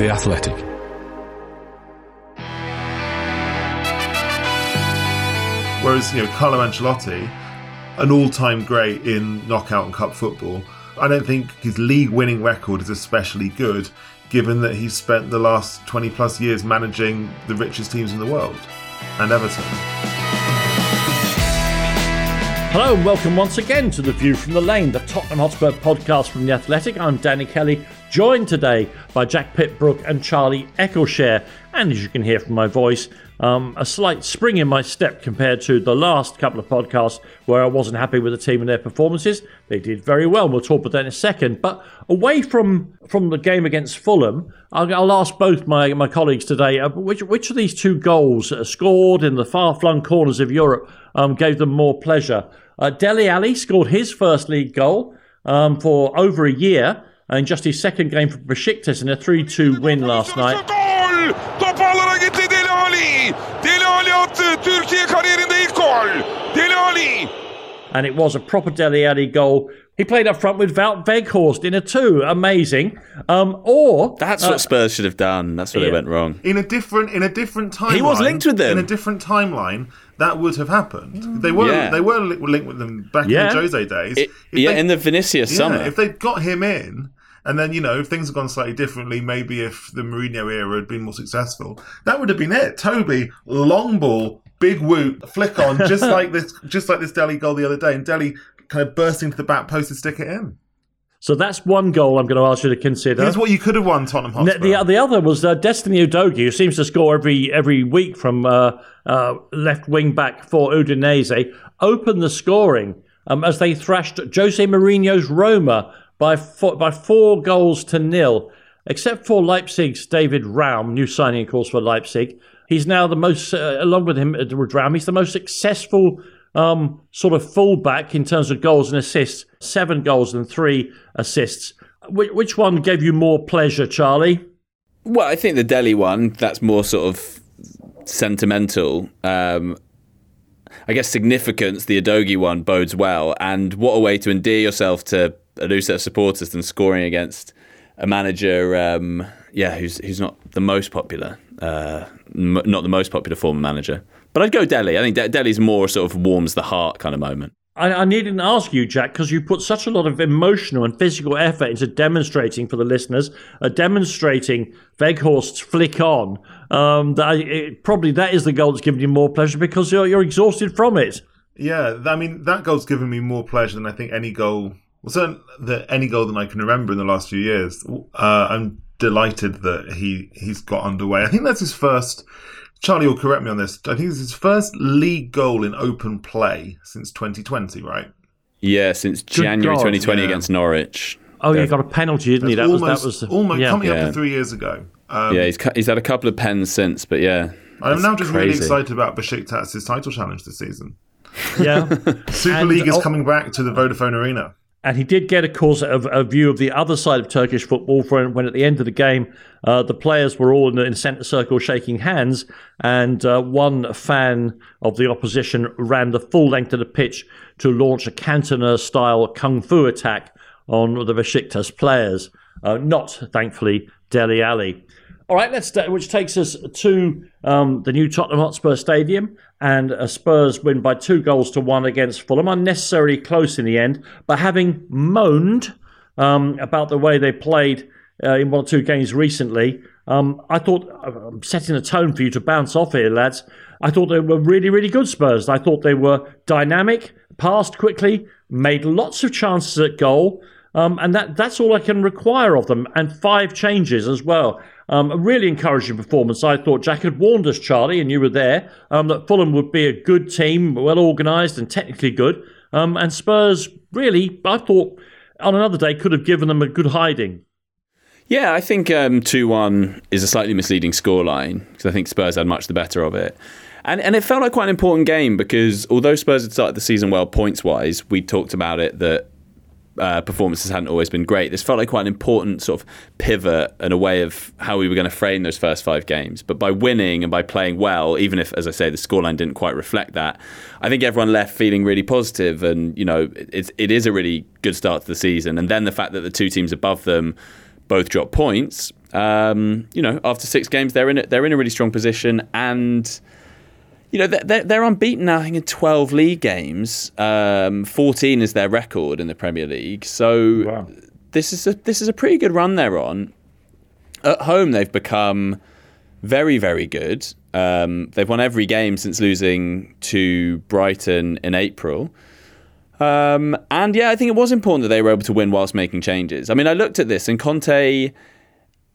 The Athletic. Whereas, you know, Carlo Ancelotti, an all time great in knockout and cup football, I don't think his league winning record is especially good, given that he's spent the last 20 plus years managing the richest teams in the world and Everton. Hello and welcome once again to The View from the Lane, the Tottenham Hotspur podcast from The Athletic. I'm Danny Kelly, joined today by Jack Pitt-Brooke and Charlie Eccleshare. And as you can hear from my voice, um, a slight spring in my step compared to the last couple of podcasts where I wasn't happy with the team and their performances. They did very well. We'll talk about that in a second. But away from from the game against Fulham, I'll, I'll ask both my, my colleagues today uh, which which of these two goals scored in the far flung corners of Europe um, gave them more pleasure. Uh, Dele Alli scored his first league goal um, for over a year and just his second game for Besiktas in a 3 2 win last night. Dele Alli attı. Türkiye kariyerinde ilk gol. Dele Alli. And it was a proper Dele Alli goal. He played up front with Wout Weghorst in a two. Amazing. Um, or that's what uh, Spurs should have done. That's where yeah. they went wrong. In a different in a different timeline. He was linked with them. In a different timeline, that would have happened. They were yeah. they were linked with them back yeah. in the Jose days. It, yeah, they, in the Vinicius summer. If they'd got him in, and then, you know, if things had gone slightly differently, maybe if the Mourinho era had been more successful, that would have been it. Toby, long ball, big whoop, flick on, just like this, just like this Dele goal the other day, and Dele kind of burst into the back post and stick it in. So that's one goal I'm going to ask you to consider. Here's what you could have won, Tottenham Hotspur. The, the other was uh, Destiny Udogie, who seems to score every every week from uh, uh, left wing back for Udinese, opened the scoring um, as they thrashed Jose Mourinho's Roma by four, by four goals to nil. Except for Leipzig's David Raum, new signing, of course, for Leipzig. He's now the most, uh, along with him, uh, Raum, he's the most successful um, sort of fullback in terms of goals and assists. Seven goals and three assists. Which, which one gave you more pleasure, Charlie? Well, I think the Dele one, that's more sort of sentimental. Um, I guess significance, the Udogie one bodes well. And what a way to endear yourself to a new set of supporters than scoring against a manager, um, yeah, who's who's not the most popular, uh, m- not the most popular former manager. But I'd go Dele. I think De- Dele's more sort of warms the heart kind of moment. I, I needed to ask you, Jack, because you put such a lot of emotional and physical effort into demonstrating for the listeners, uh, demonstrating Weghorst's flick on. Um, that it, probably that is the goal that's given you more pleasure because you're, you're exhausted from it. Yeah, I mean that goal's given me more pleasure than I think any goal well, certainly the, any goal that I can remember in the last few years. Uh, I'm delighted that he he's got underway. I think that's his first. Charlie will correct me on this. I think it's his first league goal in open play since 2020, right? Yeah, since Good January God, 2020 yeah. against Norwich. Oh, yeah, got a penalty, didn't he? That almost, was that was almost yeah. coming up to three years ago. Um, yeah, he's he's had a couple of pens since, but yeah, I'm now just crazy. really excited about Besiktas' title challenge this season. Yeah, Super and, League is oh, coming back to the Vodafone Arena. And he did get, of course, a, a, view of the other side of Turkish football when, when at the end of the game, uh, the players were all in the centre circle shaking hands, and uh, one fan of the opposition ran the full length of the pitch to launch a Cantona style kung fu attack on the Besiktas players. Uh, not, thankfully, Dele Alli. All right, let's which takes us to um, the new Tottenham Hotspur Stadium, and a Spurs win by two goals to one against Fulham, unnecessarily close in the end. But having moaned um, about the way they played uh, in one or two games recently, um, I thought I'm uh, setting a tone for you to bounce off here, lads. I thought they were really, really good Spurs. I thought they were dynamic, passed quickly, made lots of chances at goal. Um, and that, that's all I can require of them. And five changes as well. Um, a really encouraging performance. I thought Jack had warned us, Charlie, and you were there, um, that Fulham would be a good team, well organised and technically good. Um, and Spurs, really, I thought on another day could have given them a good hiding. Yeah, I think um, 2 1 is a slightly misleading scoreline because I think Spurs had much the better of it. And, and it felt like quite an important game because although Spurs had started the season well points wise, we talked about it that uh, performances hadn't always been great. This felt like quite an important sort of pivot and a way of how we were going to frame those first five games. But by winning and by playing well, even if, as I say, the scoreline didn't quite reflect that, I think everyone left feeling really positive. And you know, it's it is a really good start to the season. And then the fact that the two teams above them both dropped points. Um, you know, after six games, they're in a, they're in a really strong position and you know, they're, they're unbeaten now, I think, in 12 league games. Um, 14 is their record in the Premier League. So wow. this is a, this is a pretty good run they're on. At home, they've become very, very good. Um, they've won every game since losing to Brighton in April. Um, and yeah, I think it was important that they were able to win whilst making changes. I mean, I looked at this and Conte,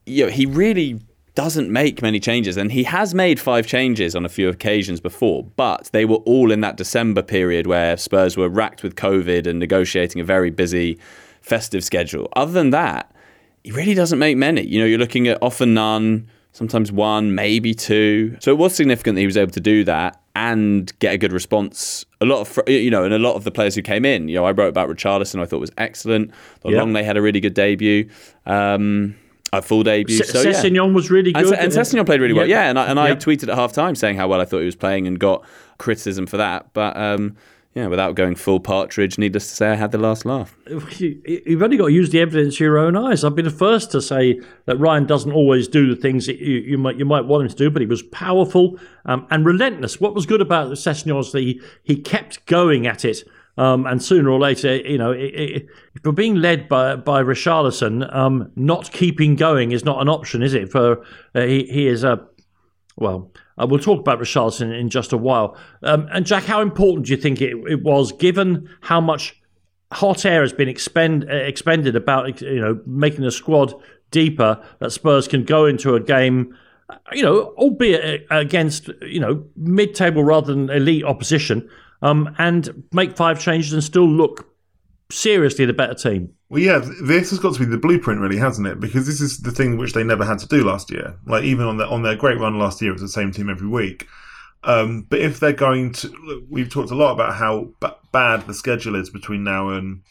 you know, he really doesn't make many changes, and he has made five changes on a few occasions before, but they were all in that December period where Spurs were racked with COVID and negotiating a very busy festive schedule. Other than that, he really doesn't make many. You know, you're looking at often none, sometimes one, maybe two. So it was significant that he was able to do that and get a good response. A lot of, you know, and a lot of the players who came in, you know, I wrote about Richarlison, I thought was excellent. The yep. Lenglet had a really good debut. Um, a full debut. S- so, Sessegnon yeah. was really good. And, and played really well. Yeah, and I, and I tweeted at half time saying how well I thought he was playing and got criticism for that. But um, yeah, without going full partridge, needless to say, I had the last laugh. You've only got to use the evidence of your own eyes. I've been the first to say that Ryan doesn't always do the things that you, you might you might want him to do, but he was powerful um, and relentless. What was good about Sessegnon was that he, he kept going at it um, and sooner or later, you know, if you're being led by by Richarlison, um, not keeping going is not an option, is it? For uh, he, he is a well, uh, we'll talk about Richarlison in just a while. Um, and Jack, how important do you think it, it was, given how much hot air has been expend, uh, expended about you know making the squad deeper, that Spurs can go into a game you know, albeit uh, against you know mid-table rather than elite opposition, um, and make five changes and still look seriously the better team. Well, yeah, this has got to be the blueprint, really, hasn't it? Because this is the thing which they never had to do last year. Like even on their on their great run last year, it was the same team every week. Um, but if they're going to, we've talked a lot about how b- bad the schedule is between now and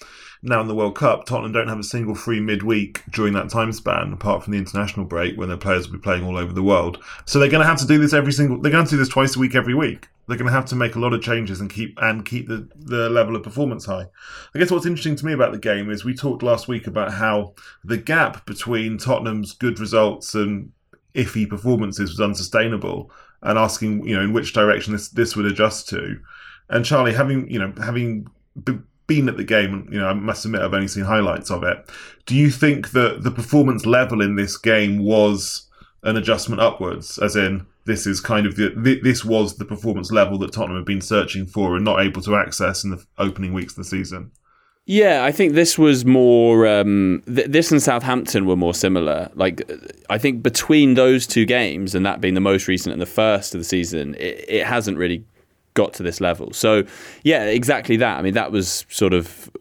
now in the World Cup, Tottenham don't have a single free midweek during that time span, apart from the international break when their players will be playing all over the world. So they're going to have to do this every single. They're going to do this twice a week every week. They're going to have to make a lot of changes and keep and keep the the level of performance high. I guess what's interesting to me about the game is we talked last week about how the gap between Tottenham's good results and iffy performances was unsustainable, and asking you know in which direction this this would adjust to. And Charlie, having you know having been at the game, you know, I must admit I've only seen highlights of it. Do you think that the performance level in this game was an adjustment upwards, as in this is kind of the this was the performance level that Tottenham have been searching for and not able to access in the opening weeks of the season? Yeah, I think this was more. Um, th- this and Southampton were more similar. Like, I think between those two games, and that being the most recent and the first of the season, it, it hasn't really got to this level. So, yeah, exactly that. I mean, that was sort of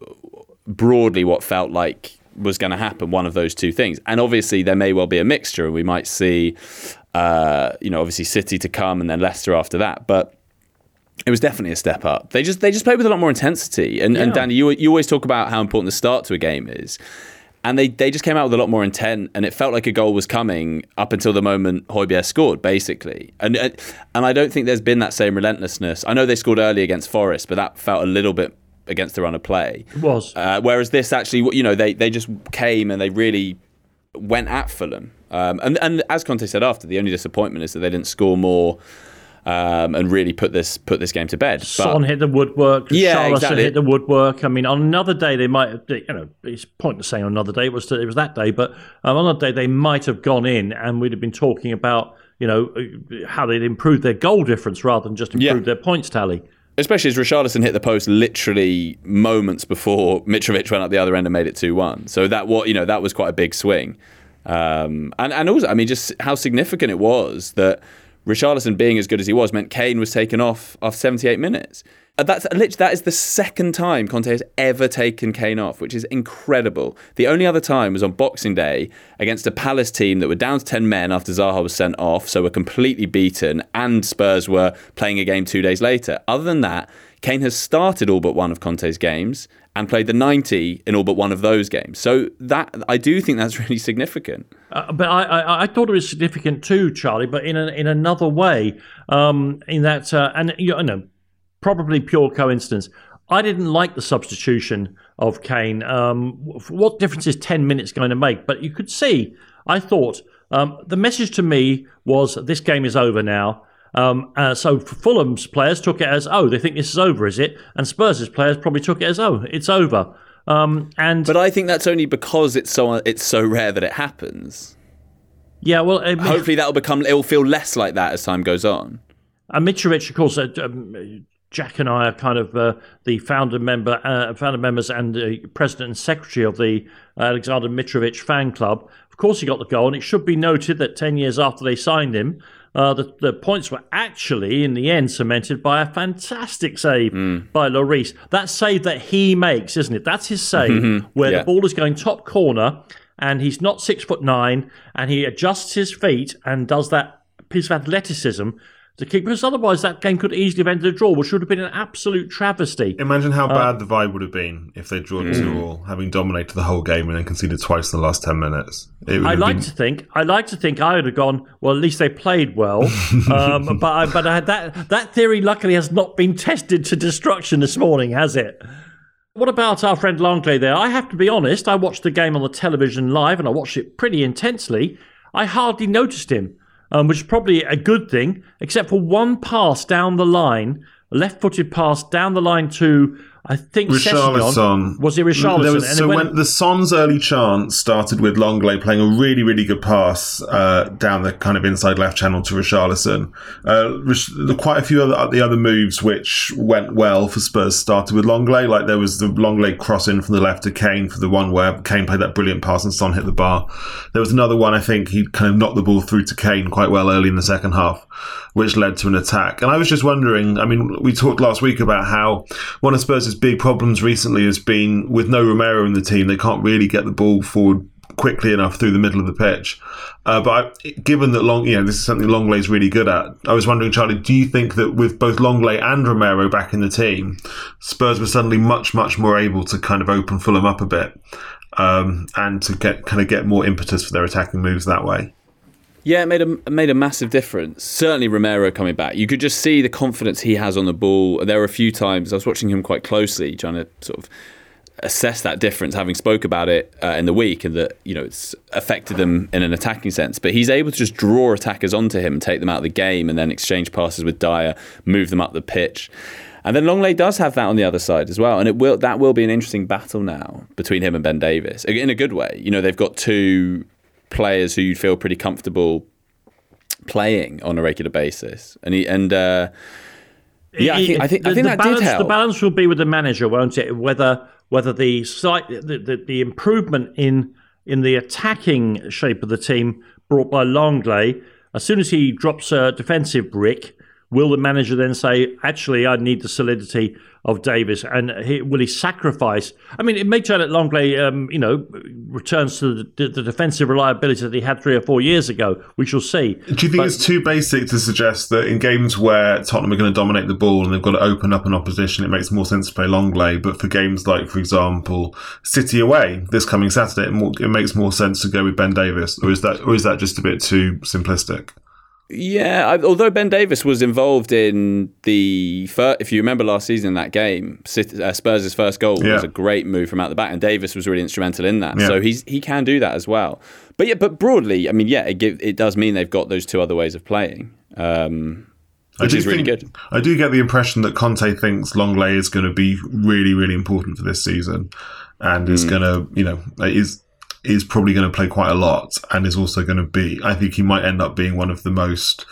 broadly what felt like was going to happen. One of those two things, and obviously there may well be a mixture, and we might see, uh, you know, obviously City to come, and then Leicester after that, but. It was definitely a step up. They just they just played with a lot more intensity. And, yeah. and Danny, you you always talk about how important the start to a game is and they, they just came out with a lot more intent, and it felt like a goal was coming up until the moment Højbjerg scored, basically. And and I don't think there's been that same relentlessness. I know they scored early against Forest, but that felt a little bit against the run of play. It was. Uh, whereas this actually, you know, they they just came and they really went at Fulham. Um, and and as Conte said after, the only disappointment is that they didn't score more um, and really put this put this game to bed. But, Son hit the woodwork. Yeah, exactly. hit the woodwork. I mean, on another day they might, have, you know, it's pointless saying on another day it was it was that day, but um, on another day they might have gone in and we'd have been talking about you know how they'd improved their goal difference rather than just improved yeah. their points tally. Especially as Richarlison hit the post literally moments before Mitrovic went up the other end and made it two one. So that what you know that was quite a big swing. Um, and and also, I mean, just how significant it was that Richarlison being as good as he was meant Kane was taken off after 78 minutes. Uh, That's literally that is the second time Conte has ever taken Kane off, which is incredible. The only other time was on Boxing Day against a Palace team that were down to 10 men after Zaha was sent off, so were completely beaten, and Spurs were playing a game two days later. Other than that, Kane has started all but one of Conte's games and played the 90 in all but one of those games. So that I do think that's really significant. Uh, but I, I, I thought it was significant too, Charlie, but in a, in another way. Um, in that, uh, and you know, probably pure coincidence. I didn't like the substitution of Kane. Um, what difference is ten minutes going to make? But you could see. I thought um, the message to me was this game is over now. Um, uh, so Fulham's players took it as oh they think this is over, is it? And Spurs' players probably took it as oh it's over. Um, and But I think that's only because it's so it's so rare that it happens. yeah, well, I mean, Hopefully that'll become it will feel less like that as time goes on. And Mitrovic, of course, uh, um, Jack and I are kind of uh, the founder member, uh, founder members, and uh, president and secretary of the Aleksandar Mitrovic fan club. Of course, he got the goal, and it should be noted that ten years after they signed him, uh, the, the points were actually in the end cemented by a fantastic save by Lloris. That save that he makes, isn't it? That's his save, where Yeah. the ball is going top corner, and he's not six foot nine, and he adjusts his feet and does that piece of athleticism to keep. Because otherwise, that game could easily have ended a draw, which would have been an absolute travesty. Imagine how bad the vibe would have been if they drawn two all, having dominated the whole game and then conceded twice in the last ten minutes. It would I like been- to think. I like to think I would have gone. Well, at least they played well. um, but I, but I, that that theory, luckily, has not been tested to destruction this morning, has it? What about our friend Lenglet there? I have to be honest. I watched the game on the television live, and I watched it pretty intensely. I hardly noticed him, um, which is probably a good thing, except for one pass down the line, a left-footed pass down the line to I think. Richarlison. Was it Richarlison? There was, so when the Son's early chance started with Lenglet playing a really, really good pass uh, down the kind of inside left channel to Richarlison. Uh, the- quite a few other the other moves which went well for Spurs started with Lenglet. Like there was the Lenglet cross in from the left to Kane for the one where Kane played that brilliant pass and Son hit the bar. There was another one I think he kind of knocked the ball through to Kane quite well early in the second half, which led to an attack. And I was just wondering. I mean, we talked last week about how one of Spurs' big problems recently has been with no Romero in the team, they can't really get the ball forward quickly enough through the middle of the pitch. Uh, but I, given that Long, you know, this is something Lenglet's really good at. I was wondering, Charlie, do you think that with both Lenglet and Romero back in the team, Spurs were suddenly much, much more able to kind of open Fulham up a bit um, and to get kind of get more impetus for their attacking moves that way? Yeah, it made a made a massive difference. Certainly, Romero coming back, you could just see the confidence he has on the ball. There were a few times I was watching him quite closely, trying to sort of assess that difference, having spoke about it uh, in the week, and that you know it's affected them in an attacking sense. But he's able to just draw attackers onto him, take them out of the game, and then exchange passes with Dier, move them up the pitch. And then Lenglet does have that on the other side as well, and it will that will be an interesting battle now between him and Ben Davies in a good way. You know, they've got two players who you'd feel pretty comfortable playing on a regular basis, and he and uh, yeah, I think I think, I The- think that balance, did help. The balance will be with the manager, won't it? Whether whether the slight the, the, the improvement in in the attacking shape of the team brought by Lenglet, as soon as he drops a defensive brick, will the manager then say, "Actually, I need the solidity of Davies," and he, will he sacrifice? I mean, it may turn out Lenglet, um, you know, returns to the, the defensive reliability that he had three or four years ago. We shall see. Do you think it's too basic to suggest that in games where Tottenham are going to dominate the ball and they've got to open up an opposition, it makes more sense to play Lenglet? But for games like, for example, City away this coming Saturday, it, more, it makes more sense to go with Ben Davies, or is that, or is that just a bit too simplistic? Yeah, I, although Ben Davies was involved in the fir- if you remember last season in that game, uh, Spurs' first goal Yeah. was a great move from out the back, and Davies was really instrumental in that. Yeah. So he's he can do that as well. But yeah, but broadly, I mean, yeah, it give, it does mean they've got those two other ways of playing, um, which do is really think- good. I do get the impression that Conte thinks Lenglet is going to be really, really important for this season, and Hmm. is going to, you know, is is probably going to play quite a lot, and is also going to be. I think he might end up being one of the most.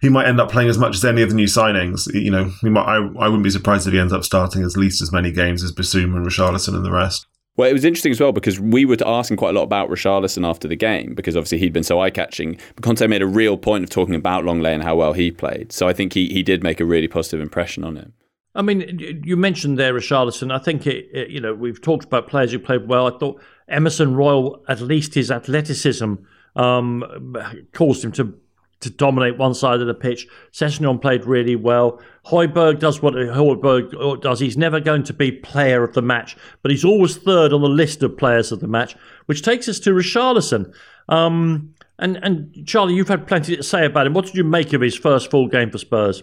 He might end up playing as much as any of the new signings. You know, he might. I, I wouldn't be surprised if he ends up starting at least as many games as Bissouma and Richarlison and the rest. Well, it was interesting as well because we were asking quite a lot about Richarlison after the game because obviously he'd been so eye catching. But Conte made a real point of talking about Lenglet and how well he played. So I think he, he did make a really positive impression on him. I mean, you mentioned there Richarlison. I think it, it, you know we've talked about players who played well. I thought Emerson Royal, at least his athleticism, um, caused him to to dominate one side of the pitch. Sessegnon played really well. Højbjerg does what Højbjerg does. He's never going to be player of the match, but he's always third on the list of players of the match, which takes us to Richarlison. Um, and, and Charlie, you've had plenty to say about him. What did you make of his first full game for Spurs?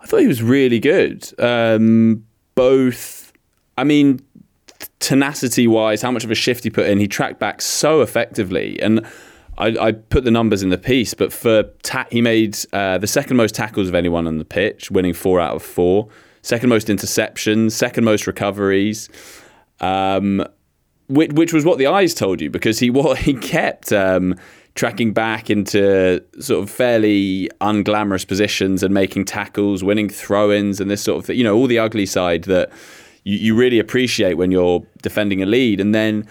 I thought he was really good. Um, both, I mean, tenacity wise, how much of a shift he put in, he tracked back so effectively. And I, I, put the numbers in the piece, but for ta- he made uh, the second most tackles of anyone on the pitch, winning four out of four. Second most interceptions, second most recoveries, um, which, which, was what the eyes told you because he what he kept um, tracking back into sort of fairly unglamorous positions and making tackles, winning throw-ins, and this sort of thing. You know, all the ugly side that you, you really appreciate when you're defending a lead, and then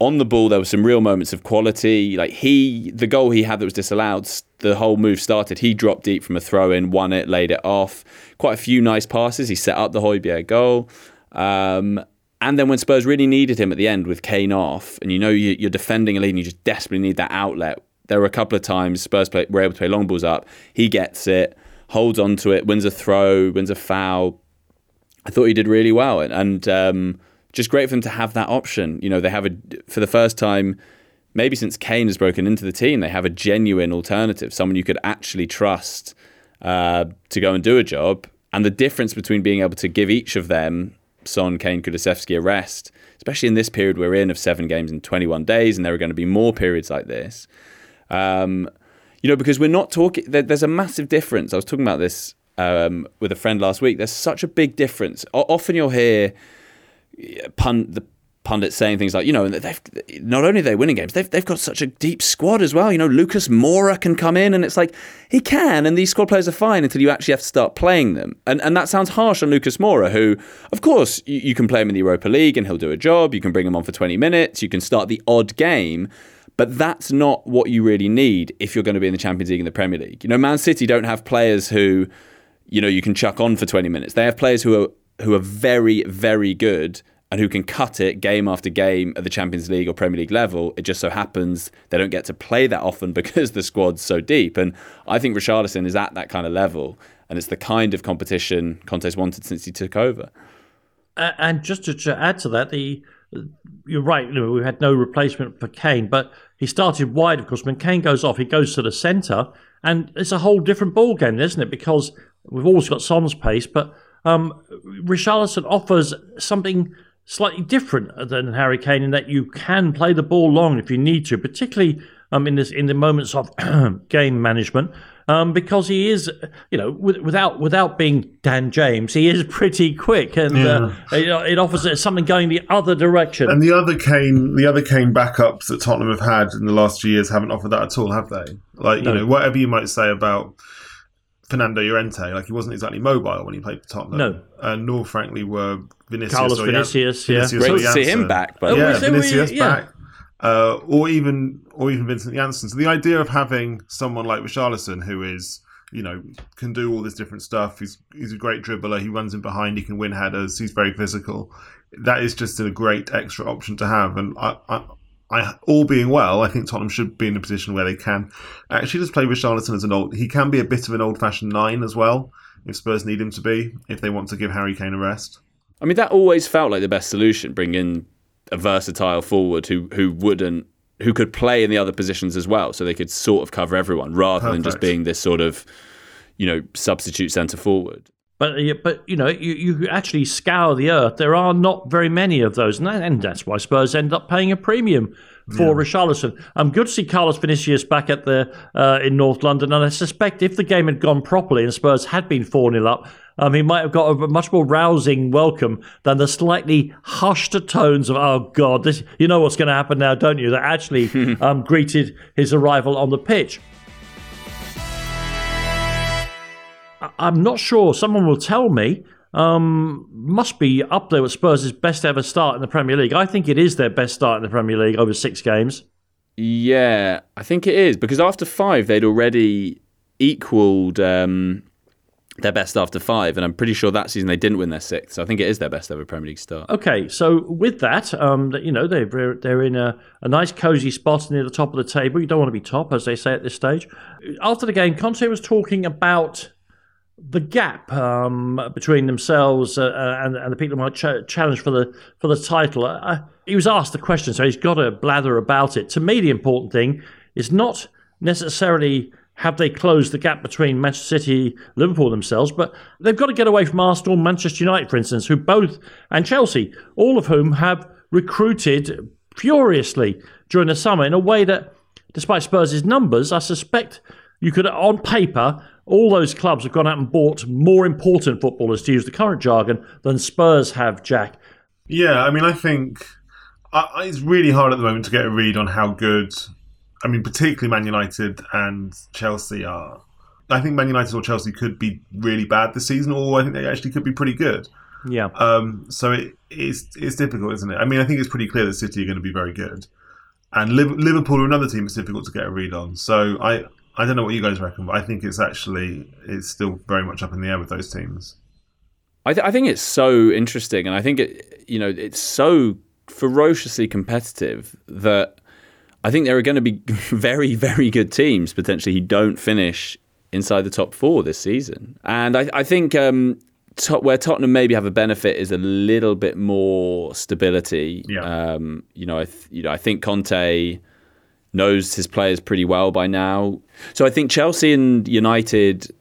on the ball, there were some real moments of quality. Like he, the goal he had that was disallowed, the whole move started. He dropped deep from a throw in, won it, laid it off. Quite a few nice passes. He set up the Højbjerg goal. Um, and then when Spurs really needed him at the end with Kane off, and you know you're defending a lead and you just desperately need that outlet, there were a couple of times Spurs play, were able to play long balls up. He gets it, holds on to it, wins a throw, wins a foul. I thought he did really well. And, and um, just great for them to have that option. You know, they have a for the first time, maybe since Kane has broken into the team, they have a genuine alternative, someone you could actually trust uh, to go and do a job. And the difference between being able to give each of them, Son, Kane, Kulusevski, a rest, especially in this period we're in of seven games in 21 days, and there are going to be more periods like this. Um, you know, because we're not talking. There, there's a massive difference. I was talking about this um, with a friend last week. There's such a big difference. O- often you'll hear pun the pundits saying things like, you know, they've not only are they winning games, they've they've got such a deep squad as well. You know, Lucas Moura can come in, and it's like he can, and these squad players are fine until you actually have to start playing them. And and that sounds harsh on Lucas Moura, who, of course, you, you can play him in the Europa League and he'll do a job. You can bring him on for twenty minutes. You can start the odd game. But that's not what you really need if you're going to be in the Champions League and the Premier League. You know, Man City don't have players who, you know, you can chuck on for 20 minutes. They have players who are who are very, very good and who can cut it game after game at the Champions League or Premier League level. It just so happens they don't get to play that often because the squad's so deep. And I think Richarlison is at that kind of level, and it's the kind of competition Conte's wanted since he took over. And just to, add to that, the you're right. We had no replacement for Kane, but he started wide. Of course, when Kane goes off, he goes to the centre, and it's a whole different ball game, isn't it? Because we've always got Son's pace, but um, Richarlison offers something slightly different than Harry Kane in that you can play the ball long if you need to, particularly um, in this in the moments of game management. Um, because he is, you know, without without being Dan James, he is pretty quick, and uh, yeah. uh, it, it, offers something going the other direction. And the other Kane, the other Kane backups that Tottenham have had in the last few years haven't offered that at all, have they? Like, no. you know, whatever you might say about Fernando Llorente, like he wasn't exactly mobile when he played for Tottenham. No, and nor frankly were Vinicius. Carlos Vinicius, yeah. Vinicius Great to see him back, but yeah, Vinicius yeah. back, uh, or even or even Vincent Janssen. So the idea of having someone like Richarlison, who is you know can do all this different stuff. He's he's a great dribbler. He runs in behind. He can win headers. He's very physical. That is just a great extra option to have, and I, I I, all being well, I think Tottenham should be in a position where they can actually just play Richarlison as an old. He can be a bit of an old-fashioned nine as well, if Spurs need him to be, if they want to give Harry Kane a rest. I mean, that always felt like the best solution. Bring in a versatile forward who who wouldn't who could play in the other positions as well, so they could sort of cover everyone rather Perfect. than just being this sort of you know substitute centre forward. But but you know you, you actually scour the earth. There are not very many of those, and, that, and that's why Spurs end up paying a premium for yeah. Richarlison. I'm good to see Carlos Vinicius back at the uh, in North London, and I suspect if the game had gone properly and Spurs had been four 0 up, um, he might have got a much more rousing welcome than the slightly hushed tones of "Oh God, this you know what's going to happen now, don't you?" That actually um, greeted his arrival on the pitch. I'm not sure. Someone will tell me. um, must be up there with Spurs' best ever start in the Premier League. I think it is their best start in the Premier League over six games. Yeah, I think it is because after five, they'd already equalled um, their best after five, and I'm pretty sure that season they didn't win their sixth. So I think it is their best ever Premier League start. Okay, so with that, um, you know they're they're in a, a nice cozy spot near the top of the table. You don't want to be top, as they say at this stage. After the game, Conte was talking about the gap um, between themselves uh, uh, and, and, the people who might ch- challenge for the for the title. Uh, he was asked the question, so he's got to blather about it. To me, the important thing is not necessarily have they closed the gap between Manchester City, Liverpool themselves, but they've got to get away from Arsenal, Manchester United, for instance, who both and Chelsea, all of whom have recruited furiously during the summer in a way that, despite Spurs' numbers, I suspect you could, on paper, all those clubs have gone out and bought more important footballers, to use the current jargon, than Spurs have, Jack. Yeah, I mean, I think I, it's really hard at the moment to get a read on how good, I mean, particularly Man United and Chelsea are. I think Man United or Chelsea could be really bad this season, or I think they actually could be pretty good. Yeah. Um, so it, it's it's difficult, isn't it? I mean, I think it's pretty clear that City are going to be very good, and Liverpool are another team that's difficult to get a read on. So I I don't know what you guys reckon, but I think it's actually it's still very much up in the air with those teams. I, th- I think it's so interesting, and I think it you know it's so ferociously competitive that I think there are going to be very very good teams potentially who don't finish inside the top four this season, and I, I think um, Tot- where Tottenham maybe have a benefit is a little bit more stability. Yeah. Um, you know, I th- you know I think Conte knows his players pretty well by now. So I think Chelsea and United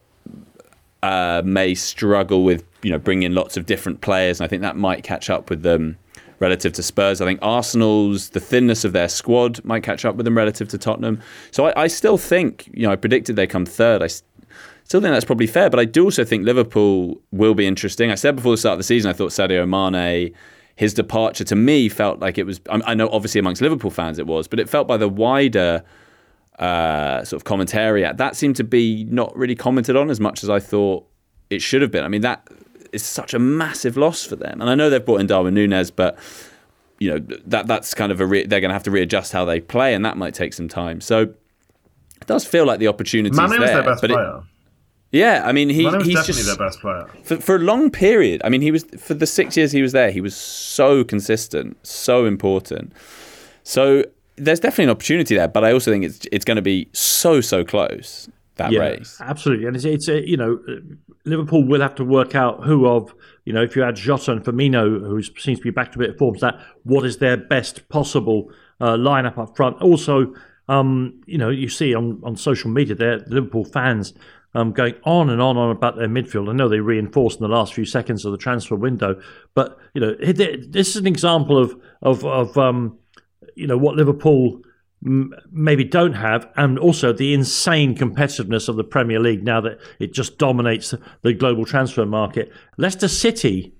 uh, may struggle with you know bringing lots of different players, and I think that might catch up with them relative to Spurs. I think Arsenal's the thinness of their squad might catch up with them relative to Tottenham. So I, I still think you know I predicted they come third. I still think that's probably fair, but I do also think Liverpool will be interesting. I said before the start of the season I thought Sadio Mane his departure to me felt like it was. I know obviously amongst Liverpool fans it was, but it felt by the wider uh, sort of commentary that seemed to be not really commented on as much as I thought it should have been. I mean that is such a massive loss for them, and I know they've brought in Darwin Nunez, but you know that that's kind of a re- they're going to have to readjust how they play, and that might take some time. So it does feel like the opportunity is there. their best but player. It, yeah, I mean he, he's definitely just their best player. for, for a long period. I mean, he was for the six years he was there. He was so consistent, so important. So there's definitely an opportunity there, but I also think it's it's going to be so so close that yeah, race. Absolutely, and it's, it's uh, you know Liverpool will have to work out who of you know if you add Jota and Firmino, who seems to be back to a bit of form, that what is their best possible uh, lineup up front. Also, um, you know you see on on social media there Liverpool fans um, going on and on and on about their midfield. I know they reinforced in the last few seconds of the transfer window, but you know this is an example of of, of um, you know what Liverpool m- maybe don't have, and also the insane competitiveness of the Premier League now that it just dominates the global transfer market. Leicester City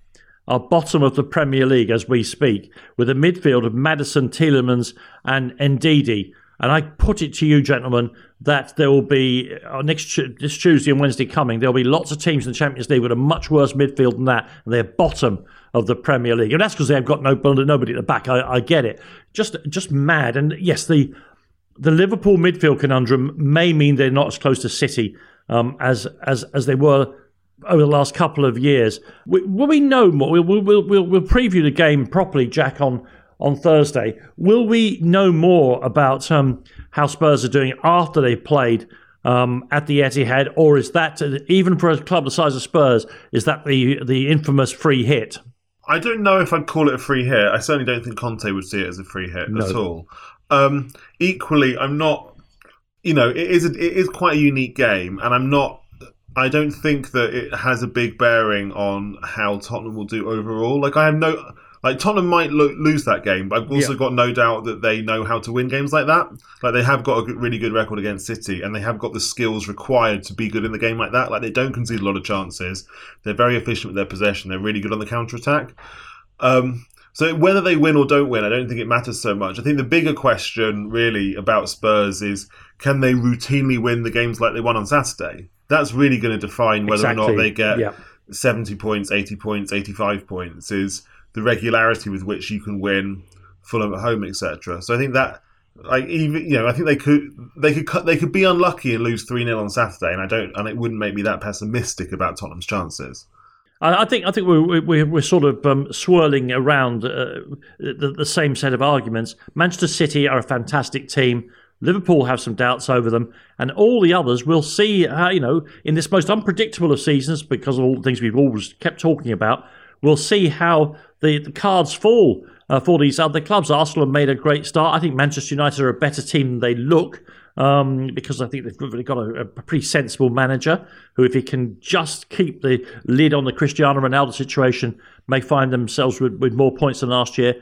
are bottom of the Premier League as we speak, with a midfield of Maddison, Tielemans, and Ndidi. And I put it to you, gentlemen, that there will be uh, next this Tuesday and Wednesday coming. There will be lots of teams in the Champions League with a much worse midfield than that, and they're bottom of the Premier League, and that's because they've got no nobody at the back. I, I get it, just just mad. And yes, the the Liverpool midfield conundrum may mean they're not as close to City um, as as as they were over the last couple of years. We, will we know more? We'll, we'll, we'll, we'll preview the game properly, Jack, on on Thursday. Will we know more about um, how Spurs are doing after they played um, at the Etihad, or is that even for a club the size of Spurs, is that the the infamous free hit? I don't know if I'd call it a free hit. I certainly don't think Conte would see it as a free hit no. at all. Um, equally, I'm not. You know, it is a, it is quite a unique game, and I'm not. I don't think that it has a big bearing on how Tottenham will do overall. Like I have no like Tottenham might lo- lose that game, but I've also yeah. got no doubt that they know how to win games like that. Like they have got a really good record against City, and they have got the skills required to be good in the game like that. Like they don't concede a lot of chances. They're very efficient with their possession. They're really good on the counter attack. Um, so whether they win or don't win, I don't think it matters so much. I think the bigger question really about Spurs is can they routinely win the games like they won on Saturday? That's really going to define whether exactly. or not they get. Yeah 70 points, 80 points, 85 points is the regularity with which you can win Fulham at home, etc. So I think that like even you know I think they could they could they could be unlucky and lose 3-0 on Saturday and I don't and it wouldn't make me that pessimistic about Tottenham's chances. I think I think we're we're, we're sort of um, swirling around uh, the, the, same set of arguments. Manchester City are a fantastic team. Liverpool have some doubts over them, and all the others will see. How, you know, in this most unpredictable of seasons, because of all the things we've always kept talking about, we'll see how the, the cards fall uh, for these other clubs. Arsenal have made a great start. I think Manchester United are a better team than they look um, because I think they've really got a, a, pretty sensible manager who, if he can just keep the lid on the Cristiano Ronaldo situation, may find themselves with, with more points than last year.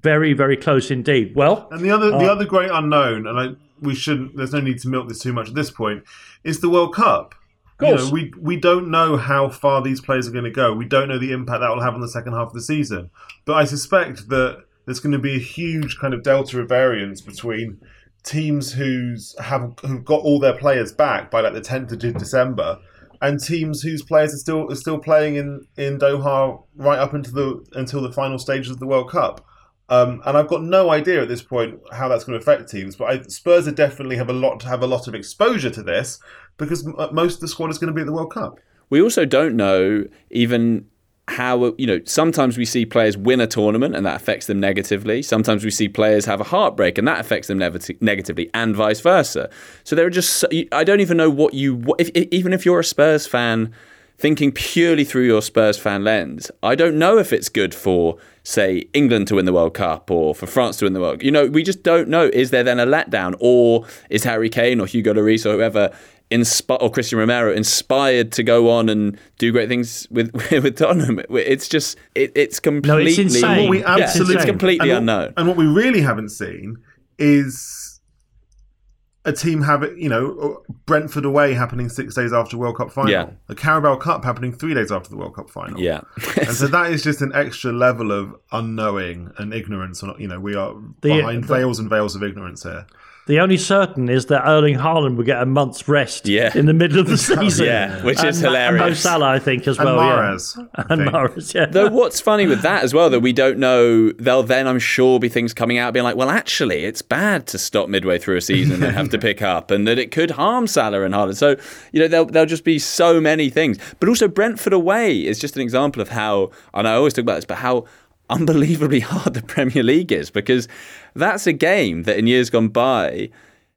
Very, very close indeed. Well, and the other uh, the other great unknown, and I, we shouldn't. There's no need to milk this too much at this point. Is the World Cup. You know, we we don't know how far these players are going to go. We don't know the impact that will have on the second half of the season. But I suspect that there's going to be a huge kind of delta of variance between teams who's have who've got all their players back by like the 10th of December, and teams whose players are still are still playing in in Doha right up into the until the final stages of the World Cup. Um, and I've got no idea at this point how that's going to affect teams, but I, Spurs definitely have a lot have a lot of exposure to this because m- uh, most of the squad is going to be at the World Cup. We also don't know even how uh, you know sometimes we see players win a tournament and that affects them negatively. Sometimes we see players have a heartbreak and that affects them negatively and vice versa. So there are just i don't even know what you if, even if you're a spurs fan thinking purely through your spurs fan lens i don't know if it's good for say england to win the world cup or for france to win the world you know we just don't know. Is there then a letdown or is harry kane or hugo lloris or whoever inspi- or Cristian Romero inspired to go on and do great things with with Tottenham. It's just it, it's completely no, it's insane. we absolutely yeah, it's completely and unknown. What, and what we really haven't seen is a team have it, you know, uh, Brentford away happening six days after World Cup final. Yeah. The Carabao Cup happening three days after the World Cup final. Yeah. and so that is just an extra level of unknowing and ignorance. Or you know, we are the, behind the, veils and veils of ignorance here. The only certain is that Erling Haaland will get a month's rest yeah. in the middle of the season. yeah, which is and, hilarious. And Mo Salah, I think, as and well. Mahrez, yeah. And Mahrez, yeah. Though what's funny with that as well, that we don't know, there'll then, I'm sure, be things coming out being like, well, actually, it's bad to stop midway through a season and have to pick up, and that it could harm Salah and Haaland. So, you know, there'll, there'll just be so many things. But also, Brentford away is just an example of how, and I always talk about this, but how unbelievably hard the Premier League is because that's a game that in years gone by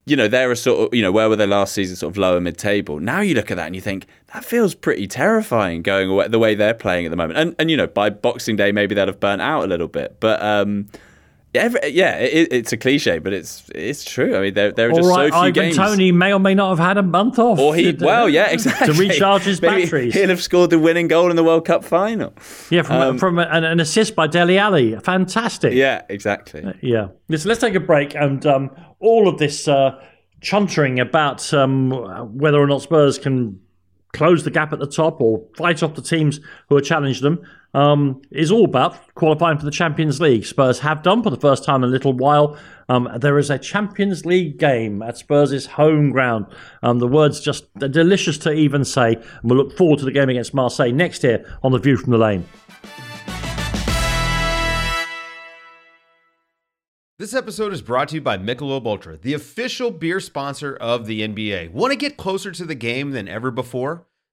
you know, they're a sort of, you know, where were they last season, sort of lower mid table. Now you look at that and you think, that feels pretty terrifying going away, the way they're playing at the moment. And, and you know, by Boxing Day, maybe they'd have burnt out a little bit. But, um, Every, yeah, it, it's a cliche, but it's it's true. I mean, there, there are just right, so few Ivan games. Toney may or may not have had a month off. Or he, well, yeah, exactly. to recharge his Maybe batteries. He'll have scored the winning goal in the World Cup final. Yeah, from, um, from an, an, assist by Dele Alli. Fantastic. Yeah, exactly. Uh, yeah. Let's, let's take a break. And um, all of this uh, chuntering about um, whether or not Spurs can close the gap at the top or fight off the teams who are challenging them um, is all about qualifying for the Champions League. Spurs have done for the first time in a little while. Um, there is a Champions League game at Spurs' home ground. Um, the words just delicious to even say. And we'll look forward to the game against Marseille next year on The View from the Lane. This episode is brought to you by Michelob Ultra, the official beer sponsor of the NBA. Want to get closer to the game than ever before?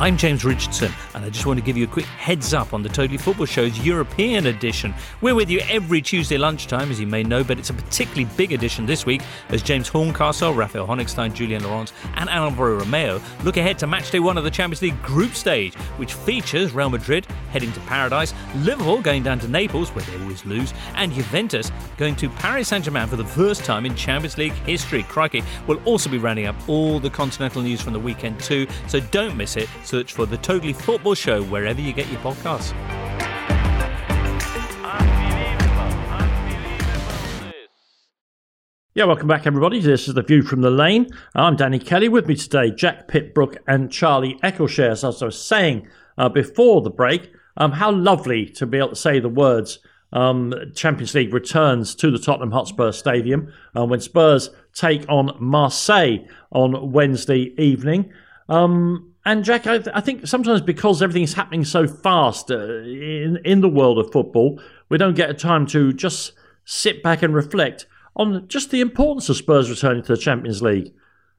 I'm James Richardson, and I just want to give you a quick heads up on the Totally Football Show's European edition. We're with you every Tuesday lunchtime, as you may know, but it's a particularly big edition this week as James Horncastle, Raphael Honigstein, Julien Laurens, and Alvaro Romeo look ahead to matchday one of the Champions League group stage, which features Real Madrid heading to paradise, Liverpool going down to Naples, where they always lose, and Juventus going to Paris Saint Germain for the first time in Champions League history. Crikey. We'll also be rounding up all the continental news from the weekend, too, so don't miss it. Search for The Totally Football Show wherever you get your podcasts. Yeah, welcome back, everybody. This is The View from the Lane. I'm Danny Kelly. With me today, Jack Pitt-Brooke and Charlie Eccleshare. As I was saying uh, before the break, um, how lovely to be able to say the words um, Champions League returns to the Tottenham Hotspur Stadium uh, when Spurs take on Marseille on Wednesday evening. Um, and Jack, I, th- I, think sometimes because everything is happening so fast uh, in in the world of football, we don't get a time to just sit back and reflect on just the importance of Spurs returning to the Champions League.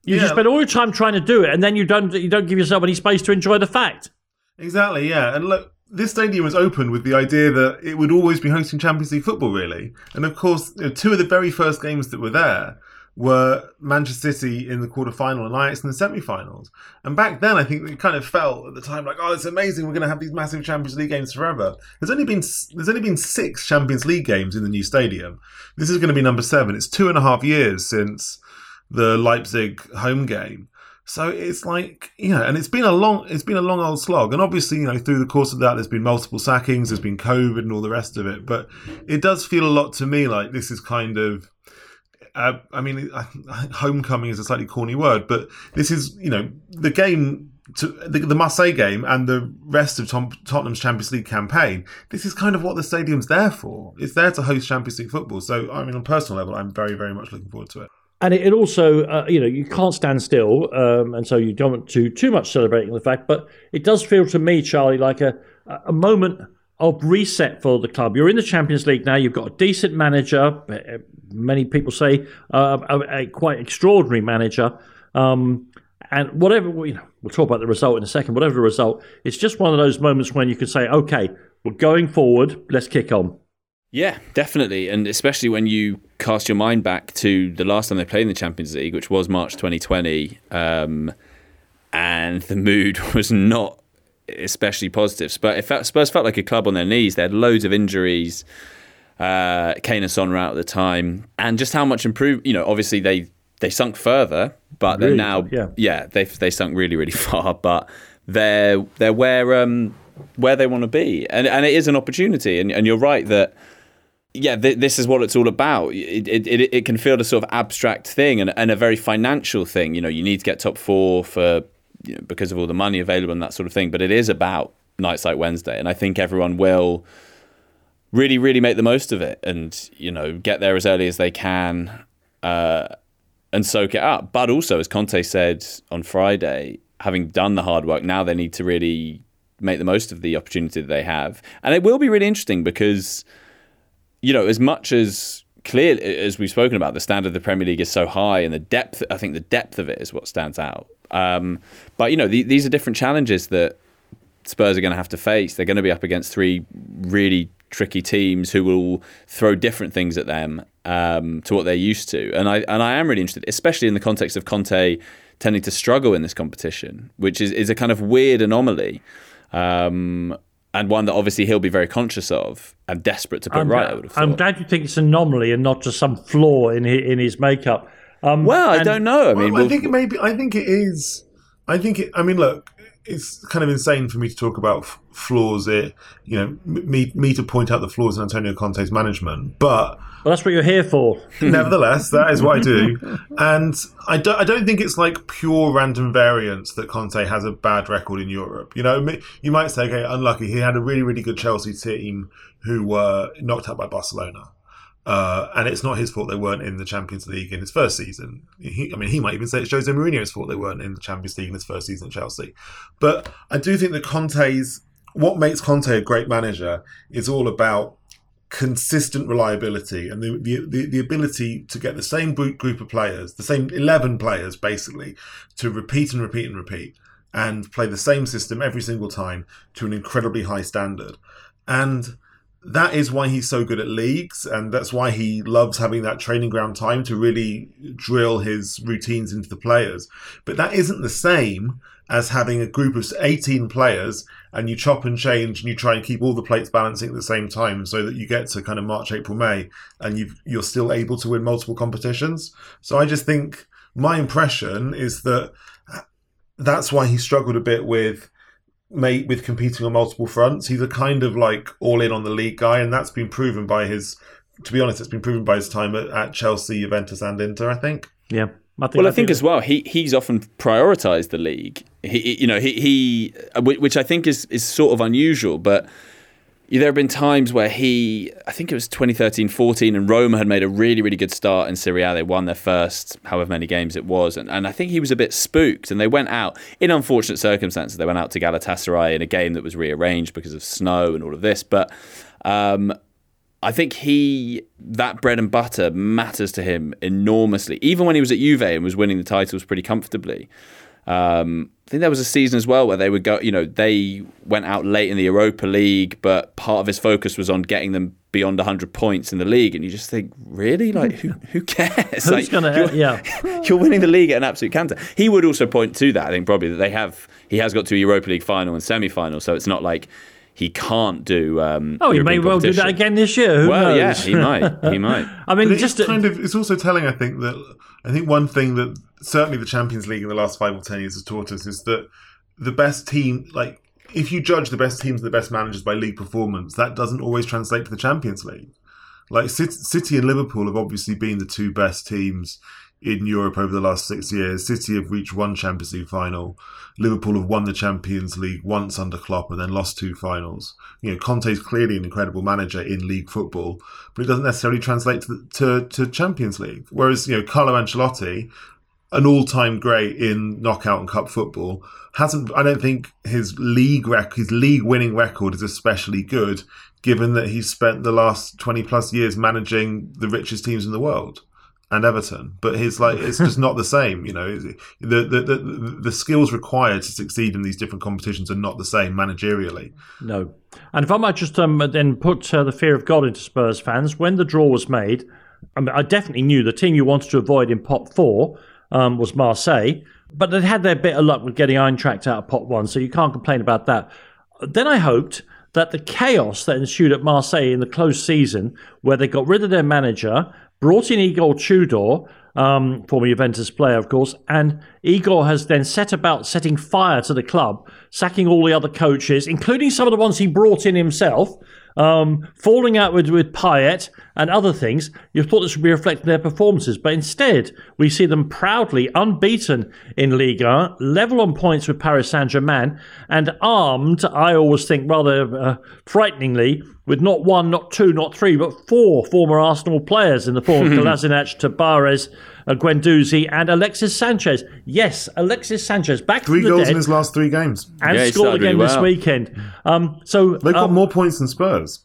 You yeah. just spend all your time trying to do it, and then you don't you don't give yourself any space to enjoy the fact. Exactly, yeah. And look, this stadium was opened with the idea that it would always be hosting Champions League football, really. And of course, you know, two of the very first games that were there were Manchester City in the quarterfinal and Ajax in the semi-finals. And back then, I think it kind of felt at the time like, oh, it's amazing. We're going to have these massive Champions League games forever. There's only been there's only been six Champions League games in the new stadium. This is going to be number seven. It's two and a half years since the Leipzig home game. So it's like, you know, and it's been a long, it's been a long old slog. And obviously, you know, through the course of that, there's been multiple sackings, there's been COVID and all the rest of it. But it does feel a lot to me like this is kind of uh, I mean, homecoming is a slightly corny word, but this is, you know, the game to the, the Marseille game and the rest of Tom, Tottenham's Champions League campaign. This is kind of what the stadium's there for. It's there to host Champions League football. So, I mean, on personal level, I'm very, very much looking forward to it. And it, also, uh, you know, you can't stand still, um, and so you don't want to too much celebrating the fact. But it does feel to me, Charlie, like a a moment of reset for the club. You're in the Champions League now. You've got a decent manager. Many people say uh, a, a, quite extraordinary manager. Um, and whatever you know, we'll talk about the result in a second. Whatever the result, it's just one of those moments when you can say, "Okay, we're going forward. Let's kick on." Yeah, definitely, and especially when you cast your mind back to the last time they played in the Champions League, which was March 2020, um, and the mood was not especially positives. But it felt, Spurs felt like a club on their knees. They had loads of injuries. Uh, Kane and Son were out at the time, and just how much improved. You know, obviously they they sunk further, but really? they're now yeah yeah they they sunk really really far. But they're they're where um where they want to be, and and it is an opportunity. And and you're right that yeah, th- this is what it's all about. It, it, it, it, can feel a sort of abstract thing and, and a very financial thing. You know, you need to get top four for you know, because of all the money available and that sort of thing. But it is about nights like Wednesday, and I think everyone will really, really make the most of it, and you know, get there as early as they can, uh, and soak it up. But also, as Conte said on Friday, having done the hard work, now they need to really make the most of the opportunity that they have, and it will be really interesting because, you know, as much as clear as we've spoken about, the standard of the Premier League is so high, and the depth. I think the depth of it is what stands out. Um, but you know, the, these are different challenges that Spurs are going to have to face. They're going to be up against three really tricky teams who will throw different things at them um, to what they're used to. And I and I am really interested, especially in the context of Conte tending to struggle in this competition, which is, is a kind of weird anomaly. Um, and one that obviously he'll be very conscious of and desperate to put I'm, right. I would have I'm glad you think it's an anomaly and not just some flaw in his, in his makeup. Um, well, I don't know. I mean, well, I think it maybe. I think it is. I think it. I mean, look, it's kind of insane for me to talk about f- flaws. It, you know, me me to point out the flaws in Antonio Conte's management, but well, that's what you're here for. nevertheless, that is what I do, and I don't. I don't think it's like pure random variance that Conte has a bad record in Europe. You know, you might say, okay, unlucky. He had a really, really good Chelsea team who were knocked out by Barcelona. Uh, and it's not his fault they weren't in the Champions League in his first season. He, I mean, he might even say it's Jose Mourinho's fault they weren't in the Champions League in his first season at Chelsea. But I do think that Conte's what makes Conte a great manager is all about consistent reliability and the, the, the ability to get the same group of players, the same 11 players basically, to repeat and repeat and repeat and play the same system every single time to an incredibly high standard. And that is why he's so good at leagues, and that's why he loves having that training ground time to really drill his routines into the players. But that isn't the same as having a group of 18 players and you chop and change and you try and keep all the plates balancing at the same time so that you get to kind of March, April, May and you you're still able to win multiple competitions. So I just think my impression is that uh, that's why he struggled a bit with mate with competing on multiple fronts. He's a kind of like all in on the league guy, and that's been proven by his to be honest, it's been proven by his time at, at Chelsea, Juventus, and Inter. I think. Yeah. I think, well, I think as well, he he's often prioritised the league. He, you know, he, he which I think is is sort of unusual, but there have been times where he, I think it was 2013 14, and Roma had made a really, really good start in Serie A. They won their first however many games it was. And, and I think he was a bit spooked. And they went out, in unfortunate circumstances, they went out to Galatasaray in a game that was rearranged because of snow and all of this. But um, I think he, that bread and butter matters to him enormously. Even when he was at Juve and was winning the titles pretty comfortably. Um, I think there was a season as well where they would go, you know, they went out late in the Europa League, but part of his focus was on getting them beyond 100 points in the league. And you just think, really? Like, who, who cares? Who's like, gonna, you're, yeah. you're winning the league at an absolute canter. He would also point to that, I think, probably that they have, he has got to a Europa League final and semi final. So it's not like he can't do. Um, oh, he European may well do that again this year. Who Well, yeah, he might. He might. I mean, But just it's kind of it's also telling. I think that I think one thing that certainly the Champions League in the last five or ten years has taught us is that the best team, like if you judge the best teams and the best managers by league performance, that doesn't always translate to the Champions League. Like City and Liverpool have obviously been the two best teams in Europe over the last six years. City have reached one Champions League final. Liverpool have won the Champions League once under Klopp and then lost two finals. You know, Conte's clearly an incredible manager in league football, but it doesn't necessarily translate to the, to, to Champions League. Whereas, you know, Carlo Ancelotti, an all-time great in knockout and cup football, hasn't. I don't think his league rec- his league winning record is especially good, given that he's spent the last twenty plus years managing the richest teams in the world and Everton. But his like it's just not the same. You know, the the, the the skills required to succeed in these different competitions are not the same managerially. No. And if I might just um, then put uh, the fear of God into Spurs fans, when the draw was made, I, mean, I definitely knew the team you wanted to avoid in pot four um, was Marseille, but they'd had their bit of luck with getting Eintracht out of pot one, so you can't complain about that. Then I hoped that the chaos that ensued at Marseille in the close season, where they got rid of their manager, brought in Igor Tudor, um, former Juventus player, of course, and Igor has then set about setting fire to the club, sacking all the other coaches, including some of the ones he brought in himself, um, falling out with, Payet and other things. You thought this would be reflecting their performances, but instead we see them proudly unbeaten in Liga, level on points with Paris Saint Germain, and armed, I always think rather uh, frighteningly, with not one, not two, not three, but four former Arsenal players in the form of Kolasinac, Tavares, uh, Guendouzi, and Alexis Sanchez. Yes, Alexis Sanchez back Three from the goals dead in his last three games. and Yeah, scored again really this well. weekend. Um, so They've got um, more points than Spurs.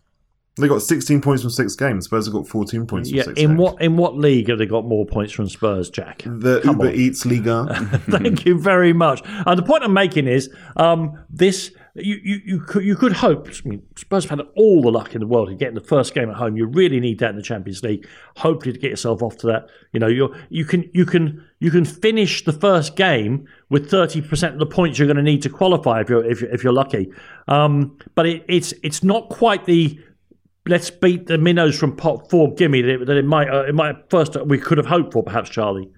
They got 16 points from six games. Spurs have got 14 points from Yeah, six in games. what in what league have they got more points from Spurs, Jack? The Come Uber on. Eats Liga. Thank you very much. And the point I'm making is um, this: you, you you could you could hope. I mean, Spurs have had all the luck in the world to get in the first game at home. You really need that in the Champions League. Hopefully, to get yourself off to that. You know, you you can you can you can finish the first game with 30 percent of the points you're going to need to qualify if you're if if you're lucky. Um, but it, it's it's not quite the let's beat the minnows from pot four gimme that it, that it might uh, it might first we could have hoped for perhaps Charlie.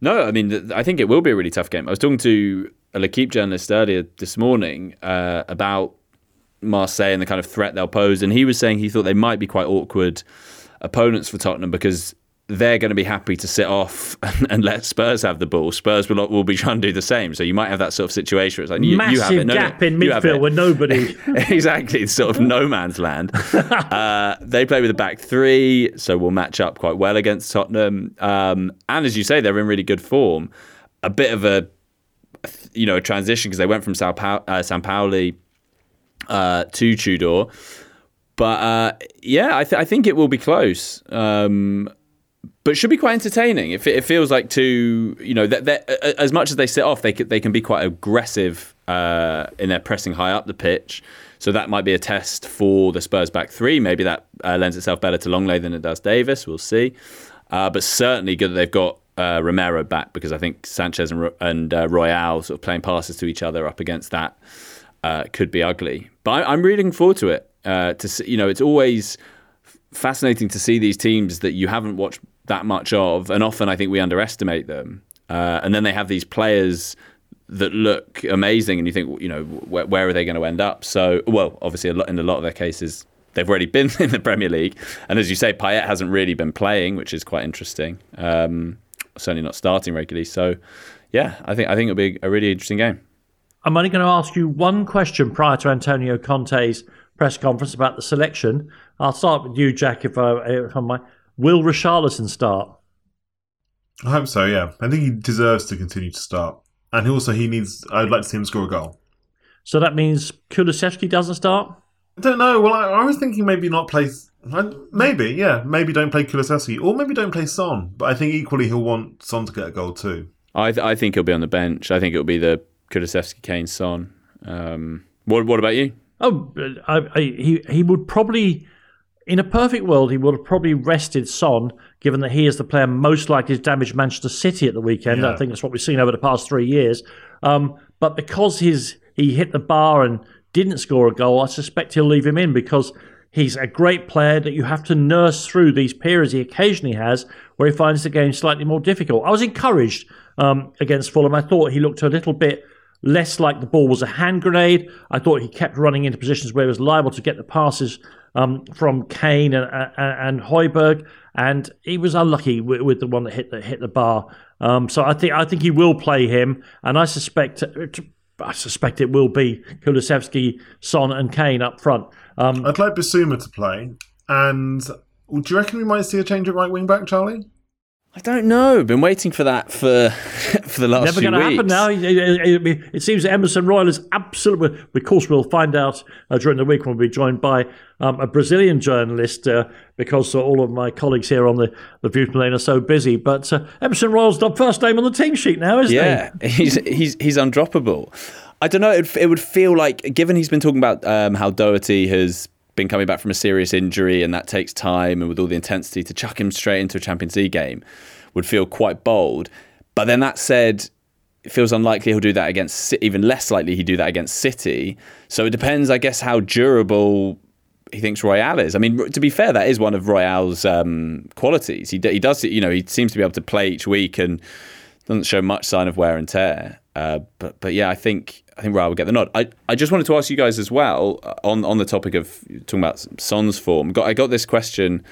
No, I mean, I think it will be a really tough game. I was talking to a L'Equipe journalist earlier this morning uh, about Marseille and the kind of threat they'll pose, and he was saying he thought they might be quite awkward opponents for Tottenham because they're going to be happy to sit off and, and let Spurs have the ball. Spurs will, will be trying to do the same. So you might have that sort of situation. Where it's like you, Massive you have it. No, no, gap in midfield with nobody. exactly, it's sort of no man's land. Uh, they play with a back three, so we'll match up quite well against Tottenham. Um, and as you say, they're in really good form. A bit of a you know a transition because they went from Sao pa- uh, Sampaoli uh, to Tudor. But uh, yeah, I, th- I think it will be close. Um, but should be quite entertaining. It, it feels like to you know that as much as they sit off, they can, they can be quite aggressive uh, in their pressing high up the pitch. So that might be a test for the Spurs back three. Maybe that uh, lends itself better to Lenglet than it does Davies. We'll see. Uh, but certainly good that they've got uh, Romero back because I think Sanchez and, and uh, Royal sort of playing passes to each other up against that uh, could be ugly. But I, I'm really looking forward to it. Uh, to see, you know, it's always fascinating to see these teams that you haven't watched that much of, and often I think we underestimate them. Uh, and then they have these players that look amazing, and you think, you know, where, where are they going to end up? So, well, obviously, a lot, in a lot of their cases, they've already been in the Premier League. And as you say, Payet hasn't really been playing, which is quite interesting. Um, certainly not starting regularly. So, yeah, I think I think it'll be a really interesting game. I'm only going to ask you one question prior to Antonio Conte's press conference about the selection. I'll start with you, Jack, if I, if I might. Will Richarlison start? I hope so. Yeah, I think he deserves to continue to start, and also he needs. I'd like to see him score a goal. So that means Kulusevski doesn't start. I don't know. Well, I, I was thinking maybe not play. Maybe, yeah, maybe don't play Kulusevski, or maybe don't play Son. But I think equally he'll want Son to get a goal too. I, th- I think he'll be on the bench. I think it'll be the Kulusevski, Kane, Son. Um, what What about you? Oh, I, I, he he would probably, in a perfect world, he would have probably rested Son, given that he is the player most likely to damage Manchester City at the weekend. Yeah. I think that's what we've seen over the past three years. Um, but because his he hit the bar and didn't score a goal, I suspect he'll leave him in because he's a great player that you have to nurse through these periods he occasionally has where he finds the game slightly more difficult. I was encouraged um, against Fulham. I thought he looked a little bit less like the ball was a hand grenade. I thought he kept running into positions where he was liable to get the passes um, from Kane and, and, and Højbjerg, and he was unlucky with, with, the one that hit the hit the bar. Um, so I think I think he will play him, and I suspect. I suspect it will be Kulusevski, Son, and Kane up front. Um, I'd like Bissouma to play, and do you reckon we might see a change at right wing back, Charlie? I don't know. Been waiting for that for for the last Never few going to weeks. happen now. It, seems that Emerson Royal is absolutely. Of course, we'll find out uh, during the week when we'll be joined by um, a Brazilian journalist uh, because uh, all of my colleagues here on the the View Plane are so busy. But uh, Emerson Royal's the first name on the team sheet now, isn't he? Yeah, he's he's he's undroppable. I don't know. It, it would feel like, given he's been talking about um, how Doherty has been coming back from a serious injury and that takes time, and with all the intensity to chuck him straight into a Champions League game, would feel quite bold. But then that said, it feels unlikely he'll do that against. Even less likely he'd do that against City. So it depends, I guess, how durable he thinks Royal is. I mean, to be fair, that is one of Royal's um, qualities. He, he does, you know, he seems to be able to play each week and doesn't show much sign of wear and tear. Uh, but but yeah, I think I think Royal would get the nod. I, I just wanted to ask you guys as well uh, on on the topic of talking about Son's form. Got I got this question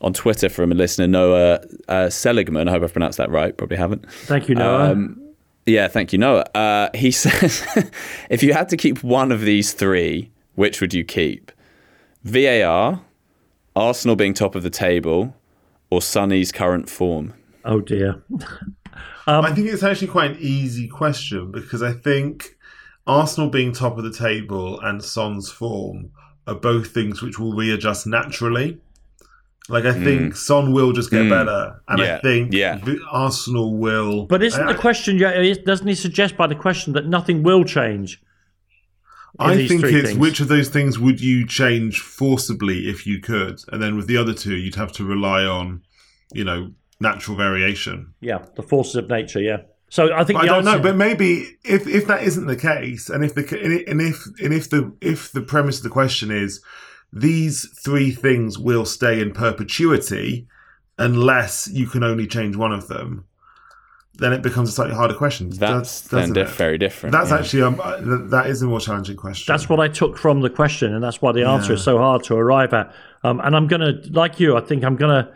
on Twitter from a listener Noah uh, Seligman. I hope I've pronounced that right. Probably haven't. Thank you, Noah. Um, yeah, thank you, Noah. Uh, he says, if you had to keep one of these three, which would you keep? VAR, Arsenal being top of the table, or Sonny's current form? oh dear. I think it's actually quite an easy question because I think Arsenal being top of the table and Son's form are both things which will readjust naturally. Like I think Son will just get better, and Hmm. Yeah, I think yeah. Arsenal will. But isn't I, the question? yeah, Doesn't he suggest by the question that nothing will change? I think it's things? which of those things would you change forcibly if you could, and then with the other two, you'd have to rely on, you know, natural variation. Yeah, the forces of nature. Yeah. So I think I don't know, but maybe if if that isn't the case, and if the and if and if the if the premise of the question is these three things will stay in perpetuity unless you can only change one of them, then it becomes a slightly harder question. That's then diff- it? very different. That's yeah. actually um, that is a more challenging question. That's what I took from the question, and that's why the answer Yeah. is so hard to arrive at. Um, and I'm gonna, like you, I think I'm gonna.